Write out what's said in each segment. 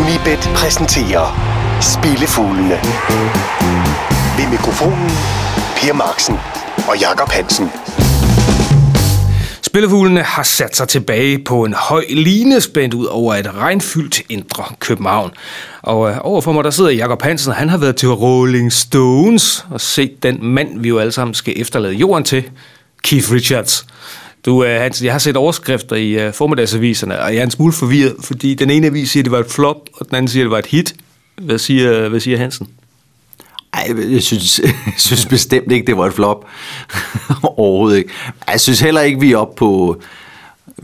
Unibet præsenterer Spillefuglene. Ved mikrofonen Per Marksen og Jakob Hansen. Spillefuglene har sat sig tilbage på en høj line spændt ud over et regnfyldt indre København. Og øh, overfor mig der sidder Jakob Hansen, og han har været til Rolling Stones og set den mand, vi jo alle sammen skal efterlade jorden til, Keith Richards. Du, øh, Hansen, jeg har set overskrifter i uh, formiddagsaviserne, og jeg er en smule forvirret, fordi den ene avis siger, at det var et flop, og den anden siger, at det var et hit. Hvad siger, hvad siger Hansen? Ej, jeg synes, jeg synes bestemt ikke, det var et flop. Overhovedet ikke. Jeg synes heller ikke, vi er oppe på...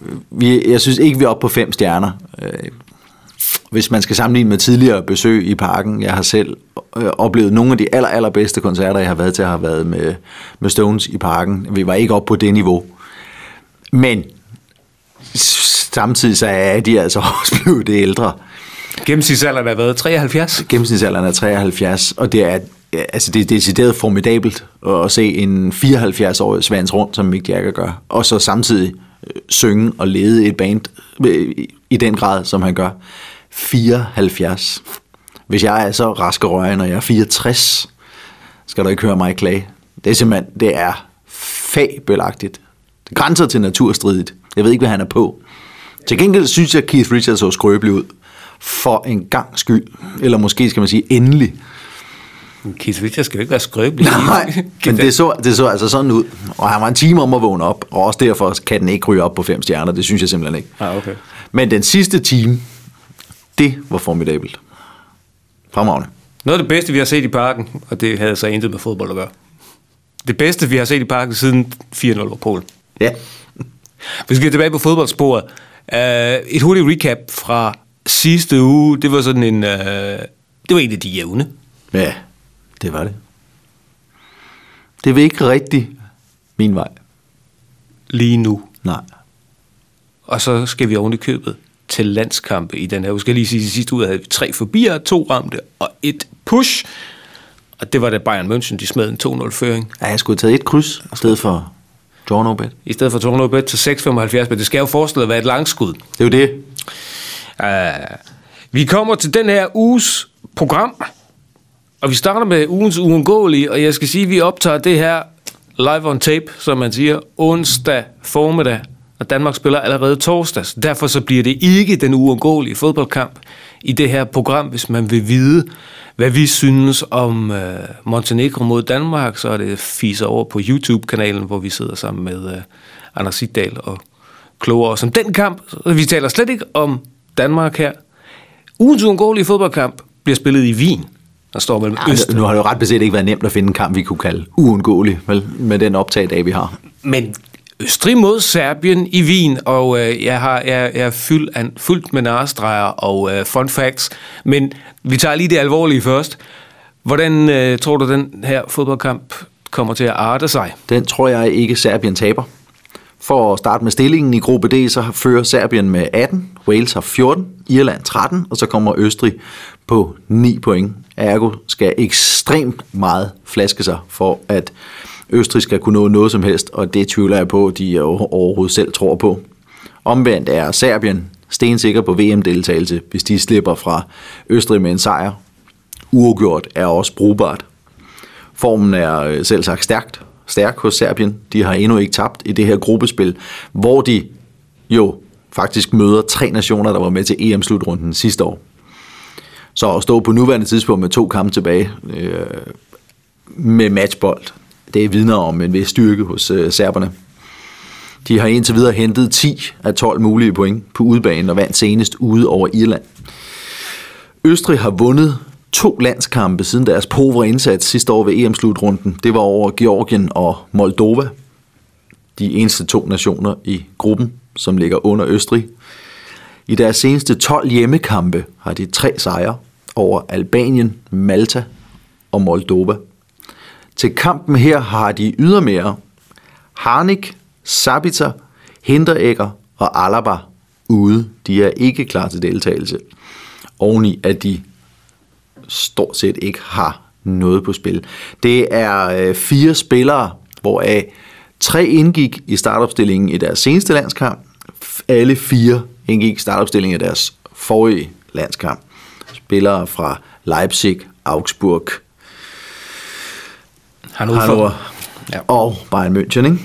Øh, vi, jeg synes ikke, vi er oppe på fem stjerner. Øh, hvis man skal sammenligne med tidligere besøg i parken, jeg har selv øh, oplevet nogle af de aller, allerbedste koncerter, jeg har været til, har været med, med Stones i parken. Vi var ikke oppe på det niveau. Men samtidig så er de altså også blevet det ældre. Gennemsnitsalderen har været 73. Gennemsnitsalderen er 73, og det er, altså det er decideret formidabelt at se en 74-årig Svans rundt, som Mick Jagger gør, og så samtidig øh, synge og lede et band øh, i den grad, som han gør. 74. Hvis jeg er så rask og røg, når jeg er 64, skal du ikke høre mig klage. Det er simpelthen, det er fabelagtigt. Det grænser til naturstridigt. Jeg ved ikke, hvad han er på. Til gengæld synes jeg, at Keith Richards så skrøbelig ud. For en gang skyld. Eller måske skal man sige endelig. Keith Richards skal jo ikke være skrøbelig. Nej, men det så, det så altså sådan ud. Og han var en time om at vågne op. Og også derfor kan den ikke ryge op på fem stjerner. Det synes jeg simpelthen ikke. Ah, okay. Men den sidste time, det var formidabelt. Fremragende. Noget af det bedste, vi har set i parken, og det havde så intet med fodbold at gøre. Det bedste, vi har set i parken siden 4-0 over Polen. Ja. Vi skal tilbage på fodboldsporet. Uh, et hurtigt recap fra sidste uge. Det var sådan en... Uh, det var en af de jævne. Ja, det var det. Det var ikke rigtig min vej. Lige nu. Nej. Og så skal vi oven i købet til landskampe i den her. Jeg skal lige sige, at sidste uge havde vi tre forbier, to ramte og et push. Og det var da Bayern München, de smed en 2-0-føring. Ja, jeg skulle have taget et kryds i stedet for draw no bet. I stedet for 200 bet til 6,75, men det skal jo forestille at være et langskud. Det er jo det. Uh, vi kommer til den her uges program, og vi starter med ugens uundgåelige, og jeg skal sige, at vi optager det her live on tape, som man siger, onsdag formiddag, og Danmark spiller allerede torsdags. Derfor så bliver det ikke den uundgåelige fodboldkamp i det her program, hvis man vil vide, hvad vi synes om uh, Montenegro mod Danmark, så er det fiser over på YouTube-kanalen, hvor vi sidder sammen med uh, Anders Sigdal og klogere os om den kamp. Så vi taler slet ikke om Danmark her. Ugens uundgåelige fodboldkamp bliver spillet i Wien. Der står mellem Ja, Øst. nu har det jo ret beset ikke været nemt at finde en kamp, vi kunne kalde uundgåelig, vel, med den optag dag, vi har. Men Østrig mod Serbien i Wien, og øh, jeg har jeg, jeg er fyldt, an, fyldt med narestreger og øh, fun facts. Men vi tager lige det alvorlige først. Hvordan øh, tror du, den her fodboldkamp kommer til at arte sig? Den tror jeg ikke, Serbien taber. For at starte med stillingen i gruppe D, så fører Serbien med 18, Wales har 14, Irland 13, og så kommer Østrig på 9 point. Ergo skal ekstremt meget flaske sig for, at Østrig skal kunne nå noget som helst, og det tvivler jeg på, de overhovedet selv tror på. Omvendt er Serbien stensikker på VM-deltagelse, hvis de slipper fra Østrig med en sejr. Uafgjort er også brugbart. Formen er øh, selv sagt stærkt, stærk hos Serbien. De har endnu ikke tabt i det her gruppespil, hvor de jo faktisk møder tre nationer, der var med til EM-slutrunden sidste år. Så at stå på nuværende tidspunkt med to kampe tilbage øh, med matchbold, det vidner om en vis styrke hos øh, serberne. De har indtil videre hentet 10 af 12 mulige point på udebanen og vandt senest ude over Irland. Østrig har vundet to landskampe siden deres povre indsats sidste år ved EM-slutrunden. Det var over Georgien og Moldova. De eneste to nationer i gruppen, som ligger under Østrig. I deres seneste 12 hjemmekampe har de tre sejre over Albanien, Malta og Moldova. Til kampen her har de ydermere Harnik, Sabitzer, Hinteregger og Alaba ude. De er ikke klar til deltagelse. Oveni at de stort set ikke har noget på spil. Det er øh, fire spillere, hvoraf tre indgik i startopstillingen i deres seneste landskamp. Alle fire indgik i startopstillingen i deres forrige landskamp. spillere fra Leipzig, Augsburg, Hannover. Hannover Ja. og Bayern München. Ikke?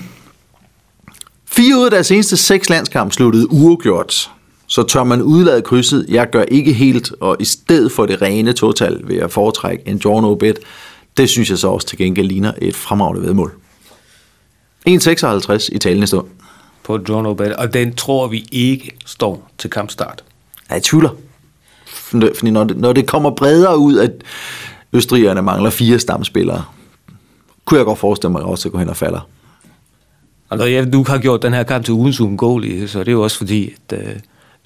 Fire ud af deres seneste seks landskamp sluttede uafgjort. Så tør man udlade krydset, jeg gør ikke helt, og i stedet for det rene total vil jeg foretrække en draw no bet. Det synes jeg så også til gengæld ligner et fremragende vedmål. 1,56 i talende stund. På John Bet, og den tror vi ikke står til kampstart. Jeg tvivler. Fordi når det, når det kommer bredere ud, at østrigerne mangler fire stamspillere, kunne jeg godt forestille mig også at gå hen og falder. Altså, jeg nu har gjort den her kamp til ugens uundgåelige, så er det jo også fordi, at øh,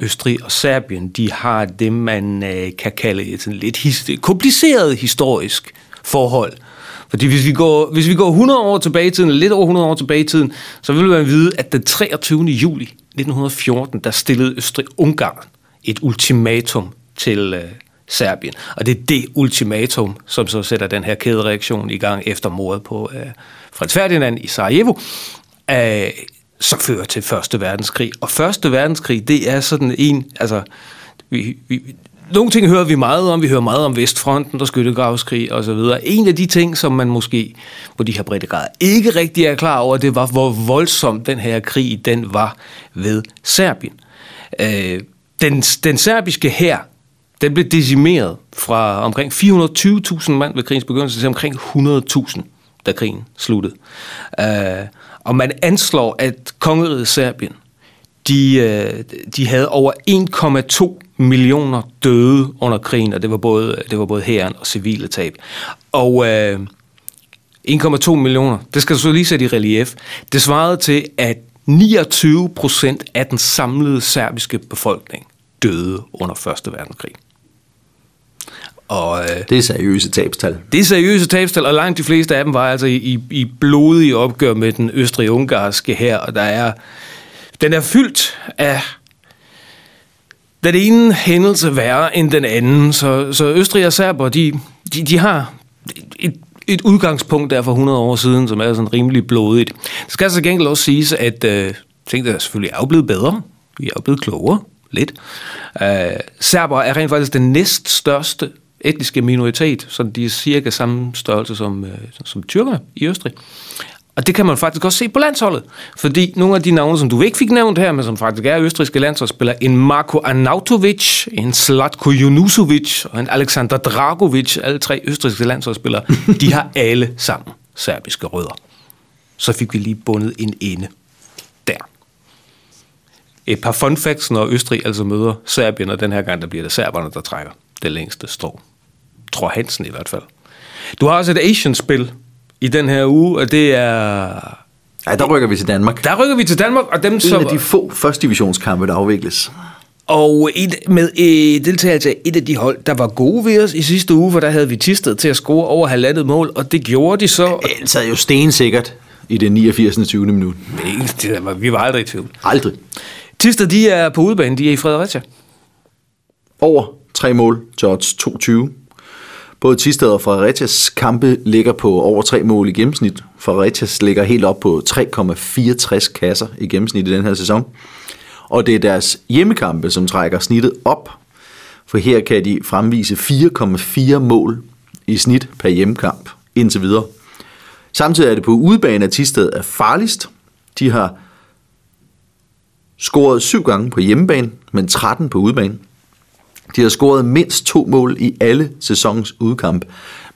Østrig og Serbien, de har det, man øh, kan kalde et sådan lidt his- kompliceret historisk forhold. Fordi hvis vi, går, hvis vi går 100 år tilbage i tiden, lidt over 100 år tilbage i tiden, så vil man vide, at den 23. juli 1914, der stillede Østrig-Ungarn et ultimatum til øh, Serbien. Og det er det ultimatum, som så sætter den her kædereaktion i gang efter mordet på øh, Frans Ferdinand i Sarajevo, øh, som fører til Første Verdenskrig. Og Første Verdenskrig, det er sådan en, altså, vi, vi, nogle ting hører vi meget om. Vi hører meget om Vestfronten og skyttegravskrig og så videre. En af de ting, som man måske på de her breddegrader ikke rigtig er klar over, det var, hvor voldsom den her krig, den var ved Serbien. Øh, den, den serbiske her den blev decimeret fra omkring 420.000 mand ved krigens begyndelse til omkring 100.000, da krigen sluttede. Øh, og man anslår, at kongeriget Serbien, de, uh, de havde over 1,2 millioner døde under krigen, og det var både, det var både hæren og civile tab. Og uh, øh, 1,2 millioner, det skal du så lige sætte i relief, det svarede til, at 29 procent af den samlede serbiske befolkning døde under Første Verdenskrig. Og øh, Det er seriøse tabstal. det er seriøse tabstal, og langt de fleste af dem var altså i, i blodige opgør med den østrig-ungarske her, og der er, den er fyldt af den ene hændelse værre end den anden, så, så Østrig og Serber, de, de, de har et, et udgangspunkt der for 100 år siden, som er sådan rimelig blodigt. Det skal altså gengæld også siges, at øh, tingene er selvfølgelig er blevet bedre. Vi er blevet klogere, lidt. Øh, serber er rent faktisk den næststørste etniske minoritet, så de er cirka samme størrelse som, øh, som tyrkerne i Østrig. Og det kan man faktisk også se på landsholdet, fordi nogle af de navne, som du ikke fik nævnt her, men som faktisk er østrigske landsholdsspillere, en Marko Arnautovic, en Slatko Junusovic og en Alexander Dragovic, alle tre østrigske landsholdsspillere, de har alle sammen serbiske rødder. Så fik vi lige bundet en ende der. Et par fun facts, når Østrig altså møder Serbien, og den her gang, der bliver det serberne, der trækker det længste strå. Tror Hansen i hvert fald. Du har også et Asian-spil i den her uge, og det er... Ja, der rykker vi til Danmark. Der rykker vi til Danmark, og dem En som... af de få første divisionskampe, der afvikles. Og et, med øh, deltagelse af et af de hold, der var gode ved os i sidste uge, for der havde vi tistet til at score over halvandet mål, og det gjorde de så. Den sad jo stensikkert i det 89. 20. minut. Det var- Vi var aldrig i tvivl. Aldrig. Tisted, de er på udebane, de er i Fredericia. Over tre mål til odds 22. Både Tisted og Fredericias kampe ligger på over tre mål i gennemsnit. Fredericias ligger helt op på 3,64 kasser i gennemsnit i den her sæson. Og det er deres hjemmekampe, som trækker snittet op. For her kan de fremvise 4,4 mål i snit per hjemmekamp indtil videre. Samtidig er det på udebane, at Tisted er farligst. De har scoret syv gange på hjemmebane, men 13 på udebane. De har scoret mindst to mål i alle sæsonens udkamp,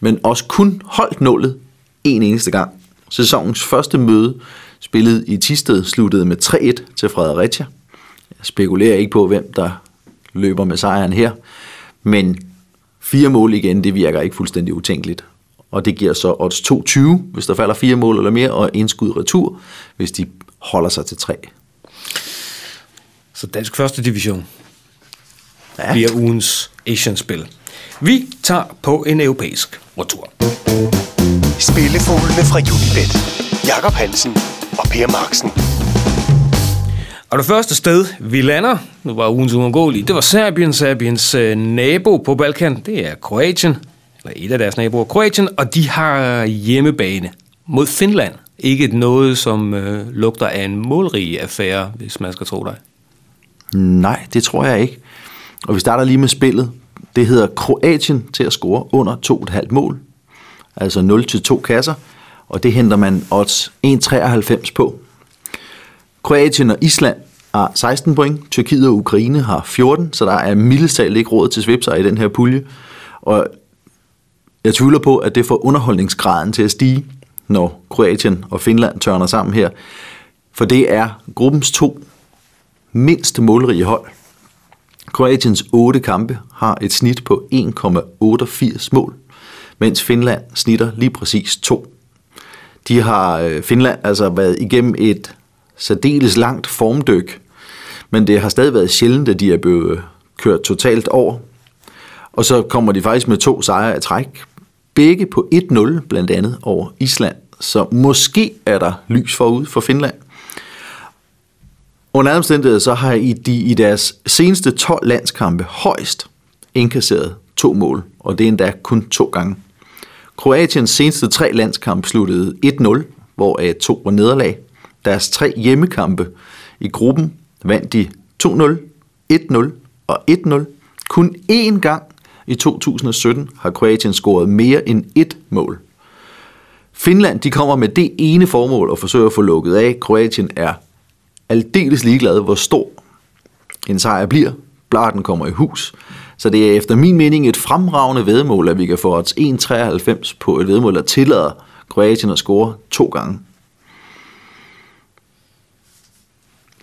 men også kun holdt nullet en eneste gang. Sæsonens første møde, spillet i Tisted, sluttede med 3-1 til Fredericia. Jeg spekulerer ikke på, hvem der løber med sejren her, men fire mål igen, det virker ikke fuldstændig utænkeligt. Og det giver så odds 2,20, hvis der falder fire mål eller mere, og indskud retur, hvis de holder sig til tre. Så dansk første division Ja. bliver ugens Asian-spil. Vi tager på en europæisk retur. Spillefuglene fra Unibet. Jakob Hansen og Per Marksen. Og det første sted, vi lander, nu var ugens uundgåelige, det var Serbien, Serbiens øh, nabo på Balkan, det er Kroatien, eller et af deres naboer, Kroatien, og de har hjemmebane mod Finland. Ikke noget, som øh, lugter af en målrig affære, hvis man skal tro dig. Nej, det tror jeg ikke. Og vi starter lige med spillet. Det hedder Kroatien til at score under 2,5 mål. Altså 0 til 2 kasser. Og det henter man odds 1,93 på. Kroatien og Island har 16 point. Tyrkiet og Ukraine har 14, så der er mildestalt ikke råd til svipser i den her pulje. Og jeg tvivler på, at det får underholdningsgraden til at stige, når Kroatien og Finland tørner sammen her. For det er gruppens to mindst målrige hold. Kroatiens otte kampe har et snit på 1,88 mål, mens Finland snitter lige præcis 2. De har øh, Finland altså været igennem et særdeles langt formdyk, men det har stadig været sjældent, at de er blevet kørt totalt over. Og så kommer de faktisk med to sejre af træk. Begge på 1-0 blandt andet over Island. Så måske er der lys forud for Finland. Under andre omstændigheder, så har de i deres seneste 12 landskampe højst indkasseret to mål, og det er endda kun to gange. Kroatiens seneste tre landskampe sluttede 1-0, hvor a to var nederlag. Deres tre hjemmekampe i gruppen vandt de 2-0, 1-0 og 1-0. Kun én gang i 2017 har Kroatien scoret mere end et mål. Finland de kommer med det ene formål at forsøge at få lukket af. Kroatien er aldeles ligeglad, hvor stor en sejr bliver. Blarten kommer i hus. Så det er efter min mening et fremragende vedmål, at vi kan få odds 1,93 på et vedmål, der tillader Kroatien at score to gange.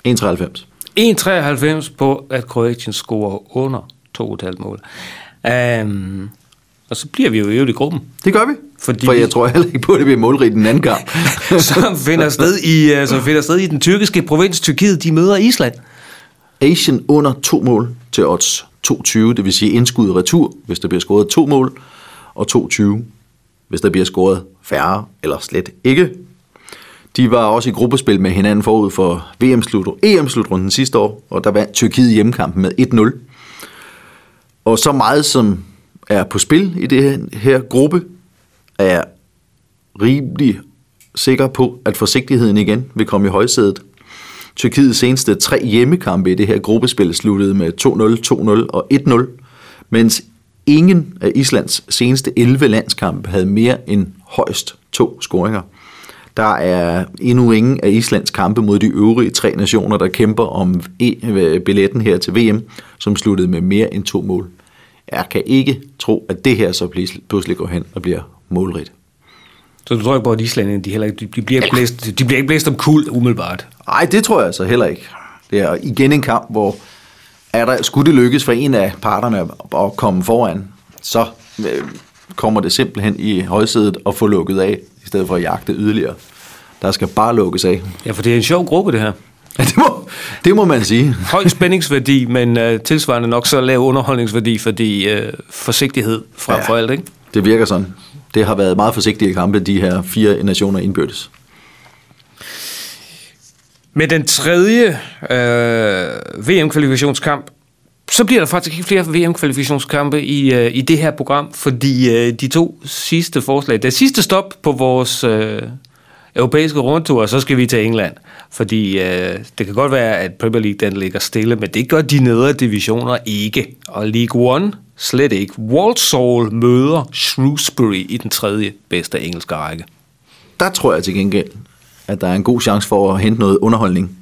1,93. 1,93 på, at Kroatien scorer under 2,5 mål. Um, og så bliver vi jo i gruppen. Det gør vi. Fordi For jeg tror heller ikke på, at det bliver målrigt den anden kamp. som, finder sted i, øh, som finder sted i den tyrkiske provins Tyrkiet. De møder Island. Asian under to mål til odds 2,20, det vil sige indskud retur, hvis der bliver scoret to mål, og 2,20, hvis der bliver scoret færre eller slet ikke. De var også i gruppespil med hinanden forud for VM-slut, EM-slutrunden sidste år, og der vandt Tyrkiet hjemmekampen med 1-0. Og så meget som er på spil i det her gruppe, er rimelig sikker på, at forsigtigheden igen vil komme i højsædet. Tyrkiets seneste tre hjemmekampe i det her gruppespil sluttede med 2-0, 2-0 og 1-0, mens ingen af Islands seneste 11 landskampe havde mere end højst to scoringer. Der er endnu ingen af Islands kampe mod de øvrige tre nationer, der kæmper om e, øh, billetten her til VM, som sluttede med mere end to mål. Jeg kan ikke tro, at det her så pludselig går hen og bliver målrigt. Så du tror ikke på, at islændingene, de, heller, de, bliver ikke blæst, de bliver ikke blæst om kul umiddelbart? Nej, det tror jeg altså heller ikke. Det er igen en kamp, hvor er der, skulle det lykkes for en af parterne at komme foran, så øh, kommer det simpelthen i højsædet og få lukket af, i stedet for at jagte yderligere. Der skal bare lukkes af. Ja, for det er en sjov gruppe, det her. Ja, det må, det må man sige. Høj spændingsværdi, men uh, tilsvarende nok så lav underholdningsværdi, fordi uh, forsigtighed frem ja, for alt, ikke? Det virker sådan. Det har været meget forsigtige kampe, de her fire nationer indbyrdes. Med den tredje øh, VM-kvalifikationskamp, så bliver der faktisk ikke flere VM-kvalifikationskampe i, øh, i det her program, fordi øh, de to sidste forslag, det sidste stop på vores øh, europæiske rundtur, så skal vi til England. Fordi øh, det kan godt være, at Premier League den ligger stille, men det gør de nedre divisioner ikke. Og League One slet ikke. Walsall møder Shrewsbury i den tredje bedste engelske række. Der tror jeg til gengæld, at der er en god chance for at hente noget underholdning.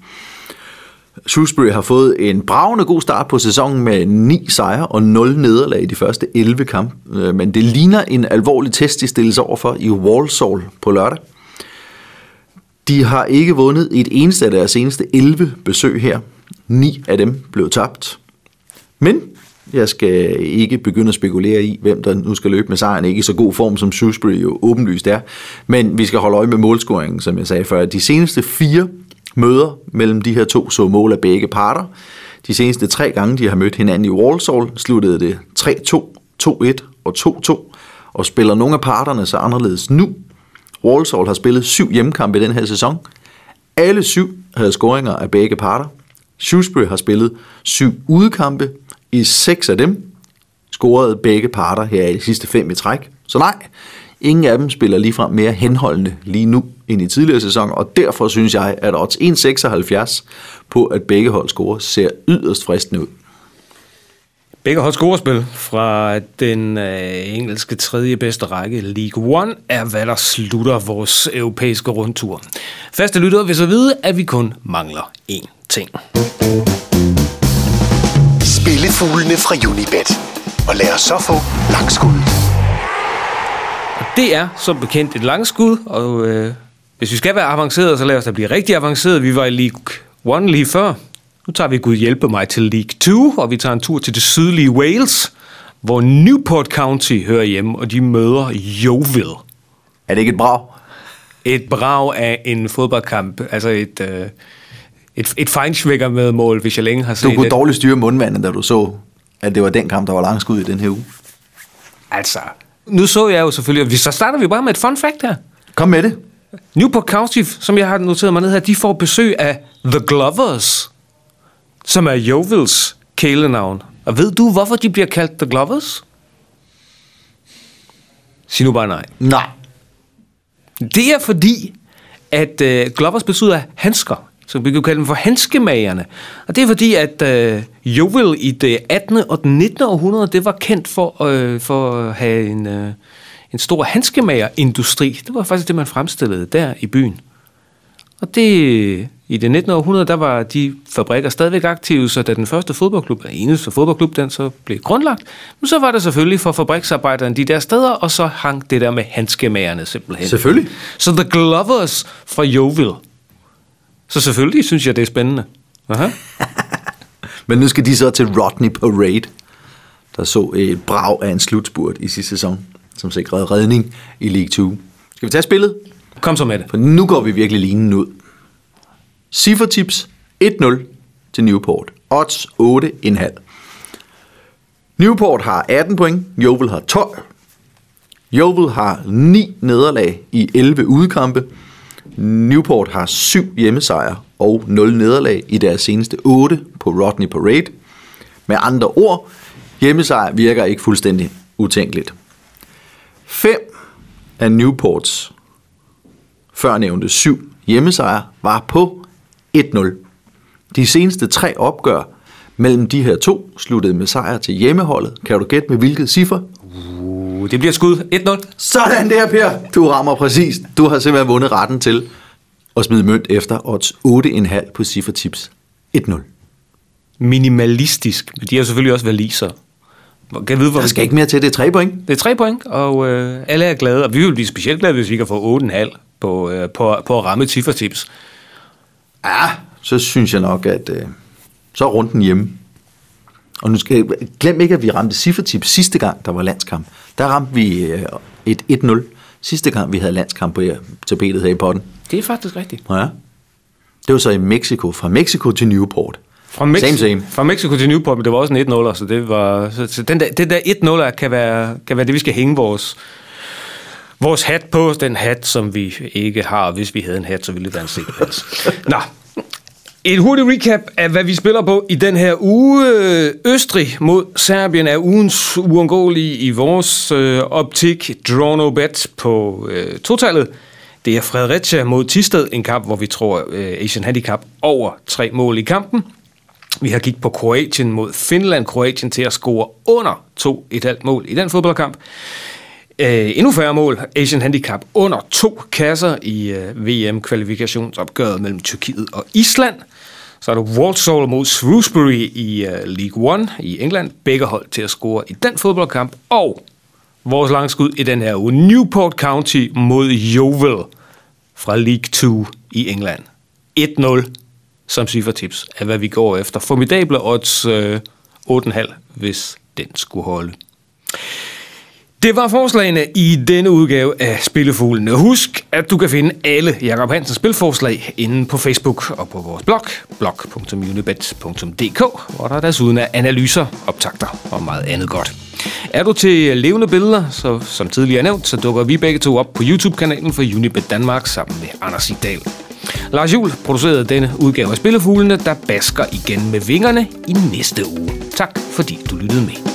Shrewsbury har fået en bravende god start på sæsonen med 9 sejre og 0 nederlag i de første 11 kampe. Øh, men det ligner en alvorlig test, de stilles over for i Walsall på lørdag. De har ikke vundet et eneste af deres seneste 11 besøg her. 9 af dem blev tabt. Men jeg skal ikke begynde at spekulere i, hvem der nu skal løbe med sejren. Ikke i så god form, som Shrewsbury jo åbenlyst er. Men vi skal holde øje med målscoringen, som jeg sagde før. De seneste fire møder mellem de her to så mål af begge parter. De seneste tre gange, de har mødt hinanden i Walsall, sluttede det 3-2, 2-1 og 2-2. Og spiller nogle af parterne så anderledes nu, Walsall har spillet syv hjemmekampe i den her sæson. Alle syv havde scoringer af begge parter. Shrewsbury har spillet syv udekampe. I seks af dem scorede begge parter her i de sidste fem i træk. Så nej, ingen af dem spiller ligefrem mere henholdende lige nu end i tidligere sæson, og derfor synes jeg, at odds 1,76 på, at begge hold scorer, ser yderst fristende ud. Begge hold scorespil fra den øh, engelske tredje bedste række, League One, er hvad der slutter vores europæiske rundtur. Faste lyttere vil så vide, at vi kun mangler én ting. Spillefuglene fra Unibet. Og lad os så få langskud. Det er som bekendt et langskud, og øh, hvis vi skal være avanceret, så lad os da blive rigtig avanceret. Vi var i League 1 lige før. Nu tager vi Gud hjælpe mig til League 2, og vi tager en tur til det sydlige Wales, hvor Newport County hører hjemme, og de møder Yeovil. Er det ikke et brag? Et brag af en fodboldkamp, altså et, øh, et, et fejnsvækker med mål, hvis jeg længe har Du set kunne det. dårligt styre mundvandet, da du så, at det var den kamp, der var langskud i den her uge. Altså, nu så jeg jo selvfølgelig, og så starter vi bare med et fun fact her. Kom med det. Newport County, som jeg har noteret mig ned her, de får besøg af The Glovers, som er Jovils kælenavn. Og ved du, hvorfor de bliver kaldt The Glovers? Sig nu bare nej. Nej. Det er fordi, at uh, Glovers betyder handsker, så vi kan kalde dem for handskemagerne. Og det er fordi, at uh, Jovil i det 18. og det 19. århundrede, det var kendt for, uh, for at have en, uh, en stor handskemagerindustri. Det var faktisk det, man fremstillede der i byen. Og det, i det 19. århundrede, der var de fabrikker stadigvæk aktive, så da den første fodboldklub, den eneste fodboldklub, den så blev grundlagt, men så var det selvfølgelig for fabriksarbejderne de der steder, og så hang det der med handskemagerne simpelthen. Selvfølgelig. Så The Glovers fra Yeovil. Så selvfølgelig synes jeg, det er spændende. Aha. Men nu skal de så til Rodney Parade, der så et brag af en slutspurt i sidste sæson, som sikrede redning i League 2. Skal vi tage spillet? Kom så med det. For nu går vi virkelig linen ud. Ciffertips 1-0 til Newport. Odds 8,5. Newport har 18 point, Yeovil har 12. Yeovil har 9 nederlag i 11 udkampe. Newport har 7 hjemmesejre og 0 nederlag i deres seneste 8 på Rodney Parade. Med andre ord, hjemmesejr virker ikke fuldstændig utænkeligt. 5 af Newports førnævnte syv hjemmesejre var på 1-0. De seneste tre opgør mellem de her to sluttede med sejr til hjemmeholdet. Kan du gætte med hvilket ciffer? Uh, det bliver skud. 1-0. Sådan der, Per. Du rammer præcis. Du har simpelthen vundet retten til at smide mønt efter odds 8,5 på ciffertips. 1-0. Minimalistisk. Men de har selvfølgelig også valiser. Kan jeg vide, hvor Der skal ikke mere til, det er tre point. Det er tre point, og øh, alle er glade. Og vi vil blive specielt glade, hvis vi kan få 8,5 på, øh, på, på at ramme et ciffertips. Ja, så synes jeg nok, at øh, så er runden hjemme. Og nu skal jeg, glem ikke, at vi ramte ciffertips sidste gang, der var landskamp. Der ramte vi øh, et 1-0 sidste gang, vi havde landskamp på tapetet her i potten. Det er faktisk rigtigt. Ja. Det var så i Mexico, fra Mexico til Newport. Fra, Mex- Same, same. fra Mexico til Newport, men det var også en 1-0, så det var... Så, så den der, det der 1-0 kan være, kan være det, vi skal hænge vores, vores hat på. Den hat, som vi ikke har. Hvis vi havde en hat, så ville det være en sekvens. Nå, et hurtigt recap af, hvad vi spiller på i den her uge. Østrig mod Serbien er ugens uundgåelige i vores øh, optik. Draw no bet på øh, totallet. Det er Fredericia mod Tisted, en kamp, hvor vi tror øh, Asian Handicap over tre mål i kampen. Vi har kigget på Kroatien mod Finland. Kroatien til at score under 2,5 mål i den fodboldkamp. Øh, endnu færre mål. Asian Handicap under to kasser i øh, VM-kvalifikationsopgøret mellem Tyrkiet og Island. Så er der Walsall mod Shrewsbury i uh, League One i England. Begge hold til at score i den fodboldkamp. Og vores langskud i den her uge. Newport County mod Yeovil fra League 2 i England. 1-0 som ciffertips af, hvad vi går efter. Formidable odds øh, 8,5, hvis den skulle holde. Det var forslagene i denne udgave af Spillefuglene. Husk, at du kan finde alle Jakob Hansens spilforslag inde på Facebook og på vores blog, blog.unibet.dk, hvor der desuden er analyser, optagter og meget andet godt. Er du til levende billeder, så som tidligere nævnt, så dukker vi begge to op på YouTube-kanalen for Unibet Danmark sammen med Anders Idal. Lars Juhl producerede denne udgave af Spillefuglene, der basker igen med vingerne i næste uge. Tak fordi du lyttede med.